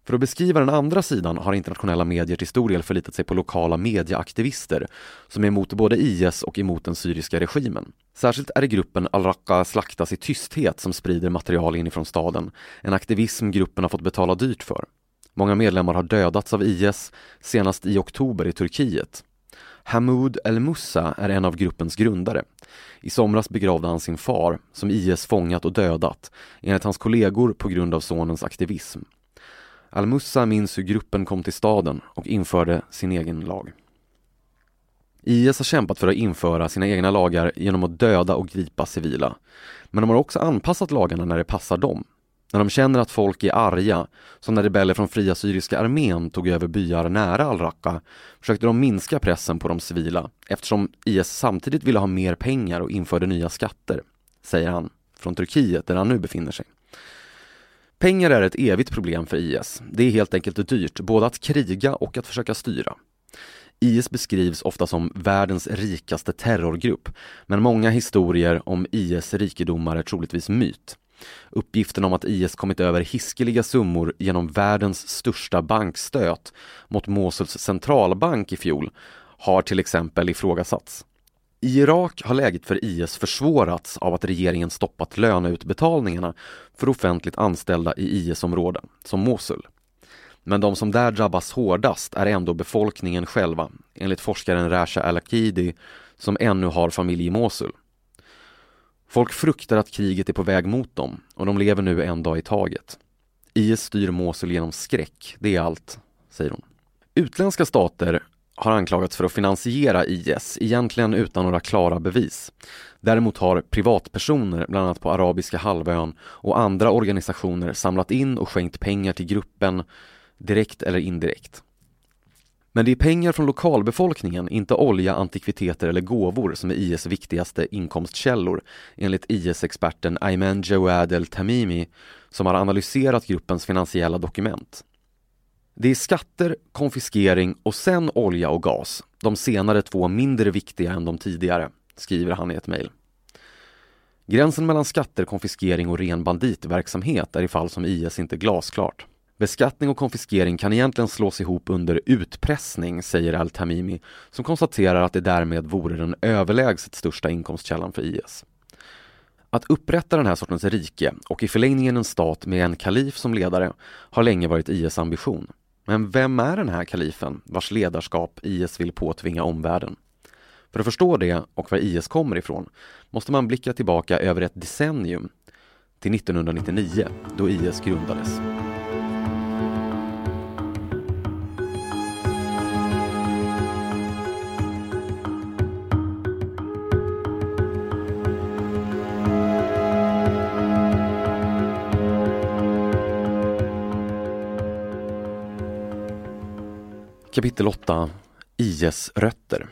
För att beskriva den andra sidan har internationella medier till stor del förlitat sig på lokala medieaktivister som är emot både IS och emot den syriska regimen. Särskilt är det gruppen Al-Raqqa slaktas i tysthet som sprider material inifrån staden, en aktivism gruppen har fått betala dyrt för. Många medlemmar har dödats av IS, senast i oktober i Turkiet. Hamoud El-Mussa är en av gruppens grundare. I somras begravde han sin far, som IS fångat och dödat, enligt hans kollegor på grund av sonens aktivism. Al-Mussa minns hur gruppen kom till staden och införde sin egen lag. IS har kämpat för att införa sina egna lagar genom att döda och gripa civila. Men de har också anpassat lagarna när det passar dem. När de känner att folk är arga, som när rebeller från Fria Syriska armén tog över byar nära al-Raqqa, försökte de minska pressen på de civila eftersom IS samtidigt ville ha mer pengar och införde nya skatter, säger han, från Turkiet där han nu befinner sig. Pengar är ett evigt problem för IS. Det är helt enkelt dyrt, både att kriga och att försöka styra. IS beskrivs ofta som världens rikaste terrorgrupp, men många historier om IS rikedomar är troligtvis myt. Uppgiften om att IS kommit över hiskeliga summor genom världens största bankstöt mot Mosuls centralbank i fjol har till exempel ifrågasatts. I Irak har läget för IS försvårats av att regeringen stoppat löneutbetalningarna för offentligt anställda i IS-områden, som Mosul. Men de som där drabbas hårdast är ändå befolkningen själva, enligt forskaren Rasha Alakidi, som ännu har familj i Mosul. Folk fruktar att kriget är på väg mot dem och de lever nu en dag i taget. IS styr Mosul genom skräck, det är allt, säger hon. Utländska stater har anklagats för att finansiera IS, egentligen utan några klara bevis. Däremot har privatpersoner, bland annat på Arabiska halvön och andra organisationer samlat in och skänkt pengar till gruppen, direkt eller indirekt. Men det är pengar från lokalbefolkningen, inte olja, antikviteter eller gåvor som är IS viktigaste inkomstkällor, enligt IS-experten Ayman Jawad El-Tamimi som har analyserat gruppens finansiella dokument. Det är skatter, konfiskering och sen olja och gas, de senare två mindre viktiga än de tidigare, skriver han i ett mejl. Gränsen mellan skatter, konfiskering och ren banditverksamhet är i fall som IS inte glasklart. Beskattning och konfiskering kan egentligen slås ihop under utpressning, säger Al-Tamimi, som konstaterar att det därmed vore den överlägset största inkomstkällan för IS. Att upprätta den här sortens rike och i förlängningen en stat med en kalif som ledare har länge varit IS ambition. Men vem är den här kalifen vars ledarskap IS vill påtvinga omvärlden? För att förstå det och var IS kommer ifrån måste man blicka tillbaka över ett decennium till 1999 då IS grundades. Kapitel 8 IS rötter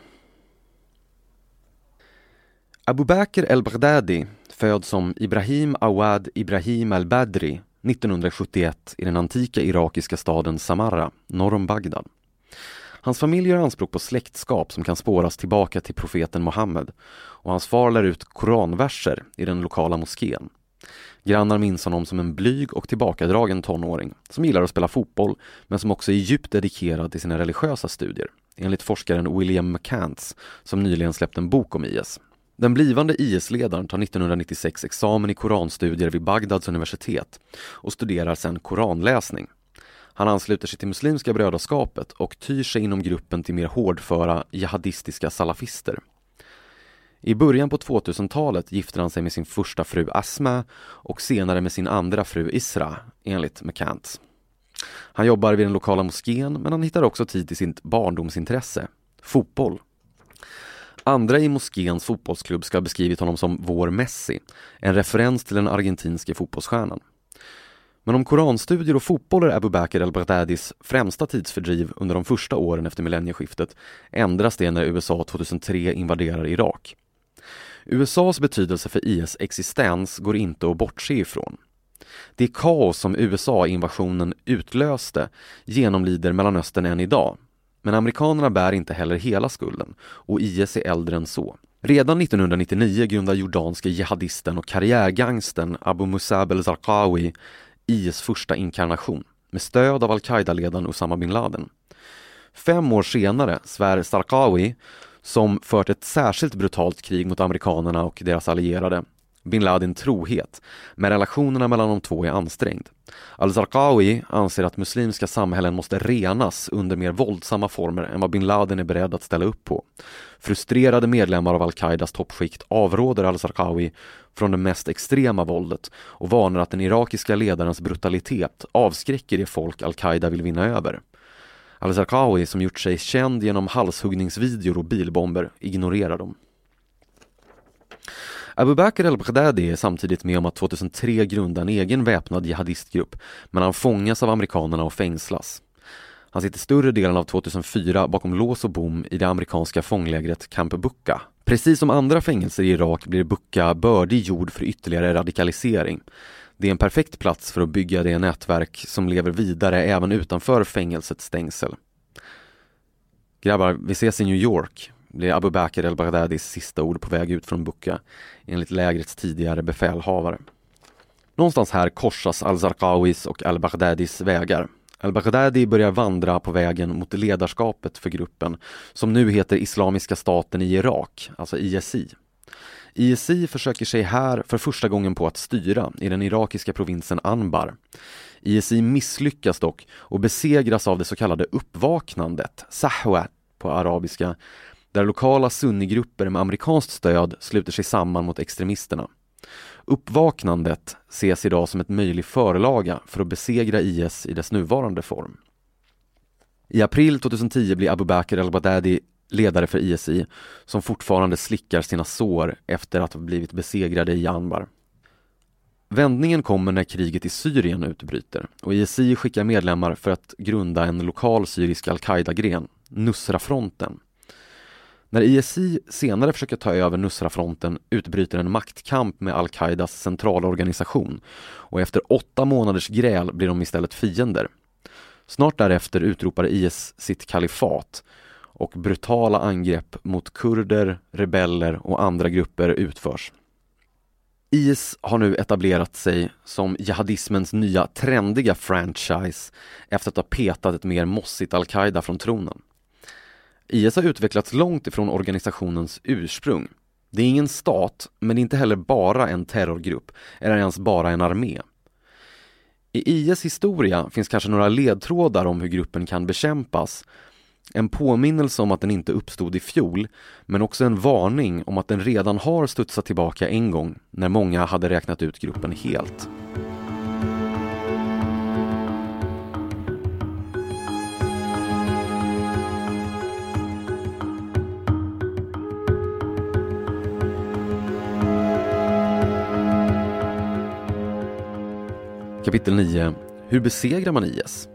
Abu Bakr el-Baghdadi föds som Ibrahim Awad Ibrahim al-Badri 1971 i den antika irakiska staden Samarra norr om Bagdad. Hans familj gör anspråk på släktskap som kan spåras tillbaka till profeten Muhammed och hans far lär ut koranverser i den lokala moskén. Grannar minns honom som en blyg och tillbakadragen tonåring som gillar att spela fotboll men som också är djupt dedikerad till sina religiösa studier, enligt forskaren William McCants som nyligen släppt en bok om IS. Den blivande IS-ledaren tar 1996 examen i koranstudier vid Bagdads universitet och studerar sedan koranläsning. Han ansluter sig till Muslimska brödraskapet och tyr sig inom gruppen till mer hårdföra jihadistiska salafister. I början på 2000-talet gifter han sig med sin första fru Asma och senare med sin andra fru Isra, enligt McCants. Han jobbar vid den lokala moskén men han hittar också tid till sitt barndomsintresse, fotboll. Andra i moskéns fotbollsklubb ska ha beskrivit honom som vår Messi, en referens till den argentinske fotbollsstjärnan. Men om koranstudier och fotboll är Abu Bakr al-Baghdadis främsta tidsfördriv under de första åren efter millennieskiftet ändras det när USA 2003 invaderar Irak. USAs betydelse för IS existens går inte att bortse ifrån. Det kaos som USA-invasionen utlöste genomlider Mellanöstern än idag. Men amerikanerna bär inte heller hela skulden och IS är äldre än så. Redan 1999 grundar jordanske jihadisten och karriärgangsten Abu Musab el-Zarqawi IS första inkarnation med stöd av al-Qaida-ledaren Osama bin Laden. Fem år senare svär Zarqawi, som fört ett särskilt brutalt krig mot amerikanerna och deras allierade, bin Laden trohet, men relationerna mellan de två är ansträngd. Al-Zarqawi anser att muslimska samhällen måste renas under mer våldsamma former än vad bin Laden är beredd att ställa upp på. Frustrerade medlemmar av al-Qaidas toppskikt avråder al-Zarqawi från det mest extrema våldet och varnar att den irakiska ledarens brutalitet avskräcker det folk al-Qaida vill vinna över. Al-Zarqawi, som gjort sig känd genom halshuggningsvideor och bilbomber, ignorerar dem. Abu Bakr al-Baghdadi är samtidigt med om att 2003 grunda en egen väpnad jihadistgrupp, men han fångas av amerikanerna och fängslas. Han sitter större delen av 2004 bakom lås och bom i det amerikanska fånglägret Camp Bucca. Precis som andra fängelser i Irak blir Bucca bördig jord för ytterligare radikalisering. Det är en perfekt plats för att bygga det nätverk som lever vidare även utanför fängelsets stängsel. Grabbar, vi ses i New York blir Abu Bakr el-Baghdadis sista ord på väg ut från Buka enligt lägrets tidigare befälhavare. Någonstans här korsas al-Zarqawis och al-Baghdadis vägar. Al-Baghdadi börjar vandra på vägen mot ledarskapet för gruppen som nu heter Islamiska staten i Irak, alltså ISI. ISI försöker sig här för första gången på att styra i den irakiska provinsen Anbar. ISI misslyckas dock och besegras av det så kallade uppvaknandet, Sahwa på arabiska, där lokala sunnigrupper med amerikanskt stöd sluter sig samman mot extremisterna. Uppvaknandet ses idag som ett möjlig förlaga för att besegra IS i dess nuvarande form. I april 2010 blir Abu Bakr al-Baghdadi ledare för ISI som fortfarande slickar sina sår efter att ha blivit besegrade i Anbar. Vändningen kommer när kriget i Syrien utbryter och ISI skickar medlemmar för att grunda en lokal syrisk al-Qaida-gren, Nusrafronten. När ISI senare försöker ta över Nusrafronten utbryter en maktkamp med al-Qaidas centralorganisation och efter åtta månaders gräl blir de istället fiender. Snart därefter utropar IS sitt kalifat och brutala angrepp mot kurder, rebeller och andra grupper utförs. IS har nu etablerat sig som jihadismens nya trendiga franchise efter att ha petat ett mer mossigt al-Qaida från tronen. IS har utvecklats långt ifrån organisationens ursprung. Det är ingen stat, men det är inte heller bara en terrorgrupp eller ens bara en armé. I IS historia finns kanske några ledtrådar om hur gruppen kan bekämpas. En påminnelse om att den inte uppstod i fjol, men också en varning om att den redan har studsat tillbaka en gång när många hade räknat ut gruppen helt. Kapitel 9 Hur besegrar man IS?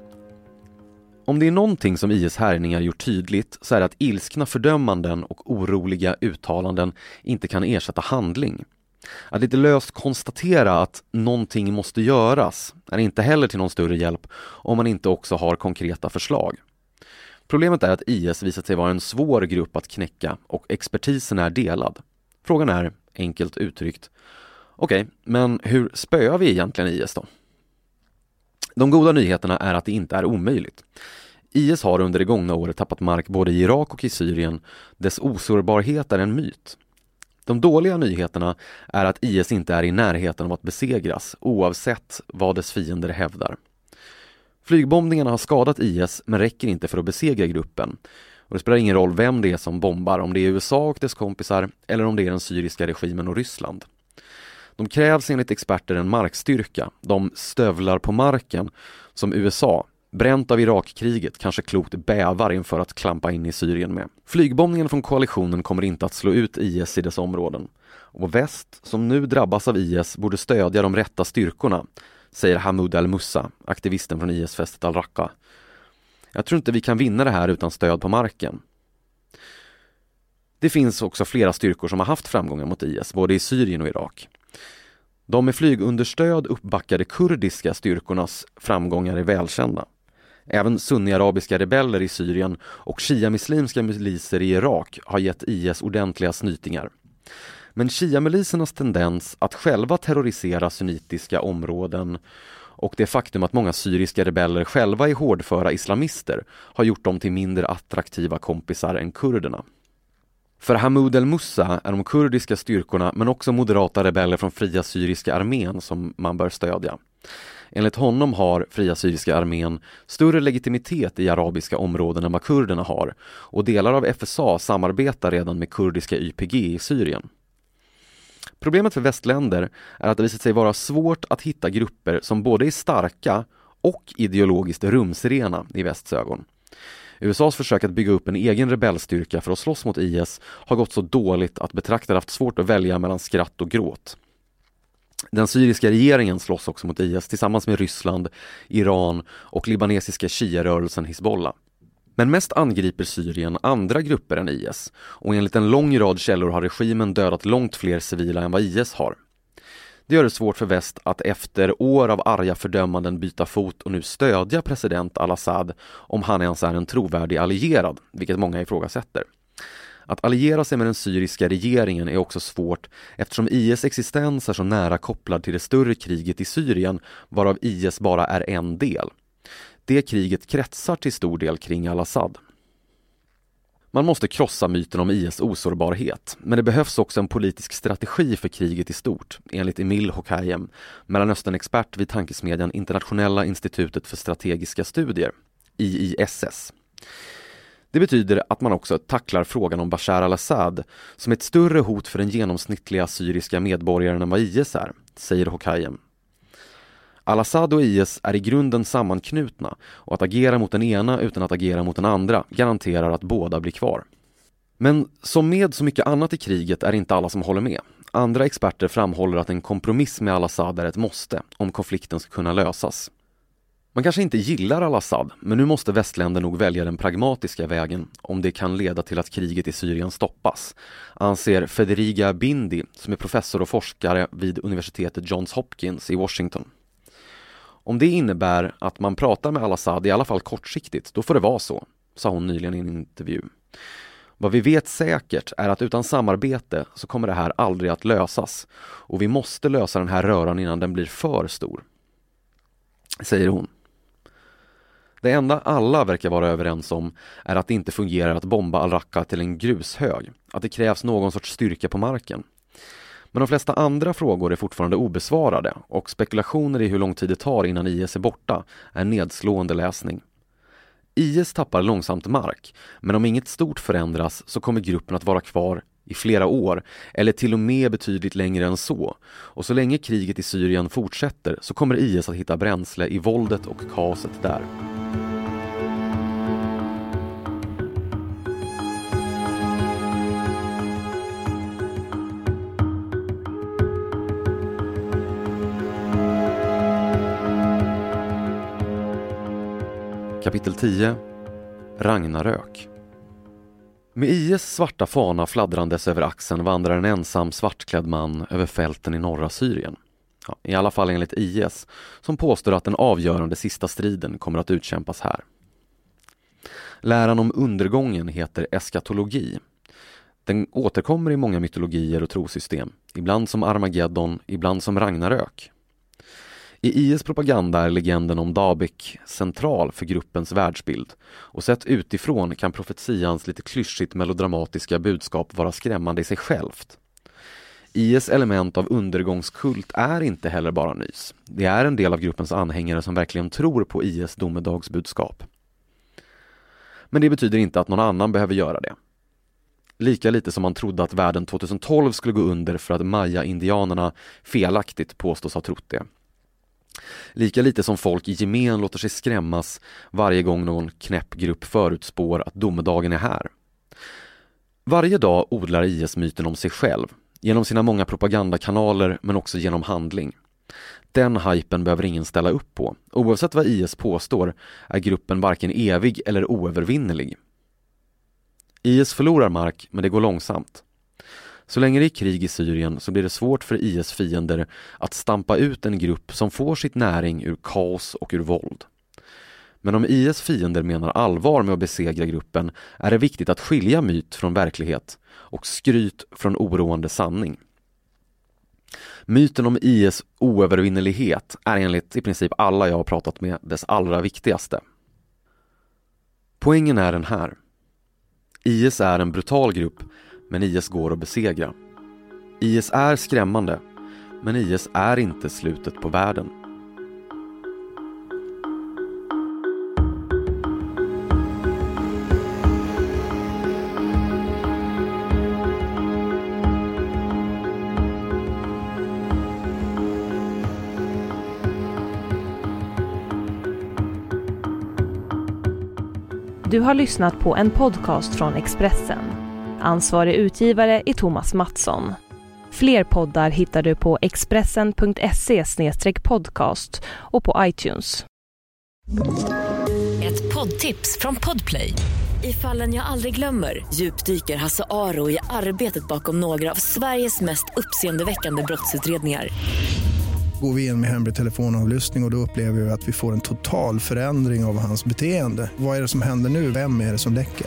Om det är någonting som IS härjningar gjort tydligt så är det att ilskna fördömanden och oroliga uttalanden inte kan ersätta handling. Att lite löst konstatera att någonting måste göras är inte heller till någon större hjälp om man inte också har konkreta förslag. Problemet är att IS visat sig vara en svår grupp att knäcka och expertisen är delad. Frågan är, enkelt uttryckt, okej, okay, men hur spöar vi egentligen IS då? De goda nyheterna är att det inte är omöjligt. IS har under det gångna året tappat mark både i Irak och i Syrien. Dess osårbarhet är en myt. De dåliga nyheterna är att IS inte är i närheten av att besegras oavsett vad dess fiender hävdar. Flygbombningarna har skadat IS men räcker inte för att besegra gruppen. Och det spelar ingen roll vem det är som bombar, om det är USA och dess kompisar eller om det är den syriska regimen och Ryssland. De krävs enligt experter en markstyrka, de stövlar på marken, som USA, bränt av Irakkriget, kanske klokt bävar inför att klampa in i Syrien med. Flygbombningen från koalitionen kommer inte att slå ut IS i dess områden. Och väst, som nu drabbas av IS, borde stödja de rätta styrkorna, säger Hamoud al-Mussa, aktivisten från IS-fästet al-Raqqa. Jag tror inte vi kan vinna det här utan stöd på marken. Det finns också flera styrkor som har haft framgångar mot IS, både i Syrien och Irak. De med flygunderstöd uppbackade kurdiska styrkornas framgångar är välkända. Även sunniarabiska rebeller i Syrien och shia-muslimska miliser i Irak har gett IS ordentliga snytingar. Men shia-milisernas tendens att själva terrorisera sunnitiska områden och det faktum att många syriska rebeller själva är hårdföra islamister har gjort dem till mindre attraktiva kompisar än kurderna. För Hamoud el-Mussa är de kurdiska styrkorna men också moderata rebeller från Fria Syriska armén som man bör stödja. Enligt honom har Fria Syriska armén större legitimitet i arabiska områden än vad kurderna har och delar av FSA samarbetar redan med kurdiska YPG i Syrien. Problemet för västländer är att det visat sig vara svårt att hitta grupper som både är starka och ideologiskt rumsrena i västs ögon. USAs försök att bygga upp en egen rebellstyrka för att slåss mot IS har gått så dåligt att betraktare haft svårt att välja mellan skratt och gråt. Den syriska regeringen slåss också mot IS tillsammans med Ryssland, Iran och libanesiska shia-rörelsen Hizbollah. Men mest angriper Syrien andra grupper än IS och enligt en lång rad källor har regimen dödat långt fler civila än vad IS har. Det gör det svårt för väst att efter år av arga fördömanden byta fot och nu stödja president al-Assad om han ens är en trovärdig allierad, vilket många ifrågasätter. Att alliera sig med den syriska regeringen är också svårt eftersom IS existens är så nära kopplad till det större kriget i Syrien varav IS bara är en del. Det kriget kretsar till stor del kring al-Assad. Man måste krossa myten om IS osårbarhet, men det behövs också en politisk strategi för kriget i stort, enligt Emil Hokajem, Mellanösternexpert vid tankesmedjan Internationella institutet för strategiska studier, IISS. Det betyder att man också tacklar frågan om Bashar al-Assad som ett större hot för den genomsnittliga syriska medborgaren än vad IS är, säger Hokajem. Al-Assad och IS är i grunden sammanknutna och att agera mot den ena utan att agera mot den andra garanterar att båda blir kvar. Men som med så mycket annat i kriget är inte alla som håller med. Andra experter framhåller att en kompromiss med al-Assad är ett måste om konflikten ska kunna lösas. Man kanske inte gillar al-Assad, men nu måste västländer nog välja den pragmatiska vägen om det kan leda till att kriget i Syrien stoppas, anser Federiga Bindi som är professor och forskare vid universitetet Johns Hopkins i Washington. Om det innebär att man pratar med al-Assad, i alla fall kortsiktigt, då får det vara så, sa hon nyligen i en intervju. Vad vi vet säkert är att utan samarbete så kommer det här aldrig att lösas och vi måste lösa den här röran innan den blir för stor. Säger hon. Det enda alla verkar vara överens om är att det inte fungerar att bomba al-Raqqa till en grushög, att det krävs någon sorts styrka på marken. Men de flesta andra frågor är fortfarande obesvarade och spekulationer i hur lång tid det tar innan IS är borta är nedslående läsning. IS tappar långsamt mark, men om inget stort förändras så kommer gruppen att vara kvar i flera år, eller till och med betydligt längre än så. Och så länge kriget i Syrien fortsätter så kommer IS att hitta bränsle i våldet och kaoset där. Kapitel 10 Ragnarök Med IS svarta fana fladdrandes över axeln vandrar en ensam svartklädd man över fälten i norra Syrien. Ja, I alla fall enligt IS, som påstår att den avgörande sista striden kommer att utkämpas här. Läran om undergången heter eskatologi. Den återkommer i många mytologier och trosystem, ibland som Armageddon, ibland som Ragnarök. I IS propaganda är legenden om Dabik central för gruppens världsbild och sett utifrån kan profetians lite klyschigt melodramatiska budskap vara skrämmande i sig självt. IS element av undergångskult är inte heller bara nys. Det är en del av gruppens anhängare som verkligen tror på IS domedagsbudskap. Men det betyder inte att någon annan behöver göra det. Lika lite som man trodde att världen 2012 skulle gå under för att maya-indianerna felaktigt påstås ha trott det. Lika lite som folk i gemen låter sig skrämmas varje gång någon knäpp grupp förutspår att domedagen är här. Varje dag odlar IS myten om sig själv, genom sina många propagandakanaler men också genom handling. Den hypen behöver ingen ställa upp på. Oavsett vad IS påstår är gruppen varken evig eller oövervinnerlig. IS förlorar mark, men det går långsamt. Så länge det är krig i Syrien så blir det svårt för IS fiender att stampa ut en grupp som får sitt näring ur kaos och ur våld. Men om IS fiender menar allvar med att besegra gruppen är det viktigt att skilja myt från verklighet och skryt från oroande sanning. Myten om IS oövervinnelighet är enligt i princip alla jag har pratat med dess allra viktigaste. Poängen är den här. IS är en brutal grupp, men IS går att besegra. IS är skrämmande, men IS är inte slutet på världen.
Du har lyssnat på en podcast från Expressen. Ansvarig utgivare är Thomas Mattsson. Fler poddar hittar du på expressen.se podcast och på iTunes.
Ett poddtips från Podplay. I fallen jag aldrig glömmer djupdyker Hasse Aro i arbetet bakom några av Sveriges mest uppseendeväckande brottsutredningar
går vi in med hemlig telefonavlyssning och, och då upplever vi att vi får en total förändring av hans beteende. Vad är det som händer nu? Vem är det som läcker?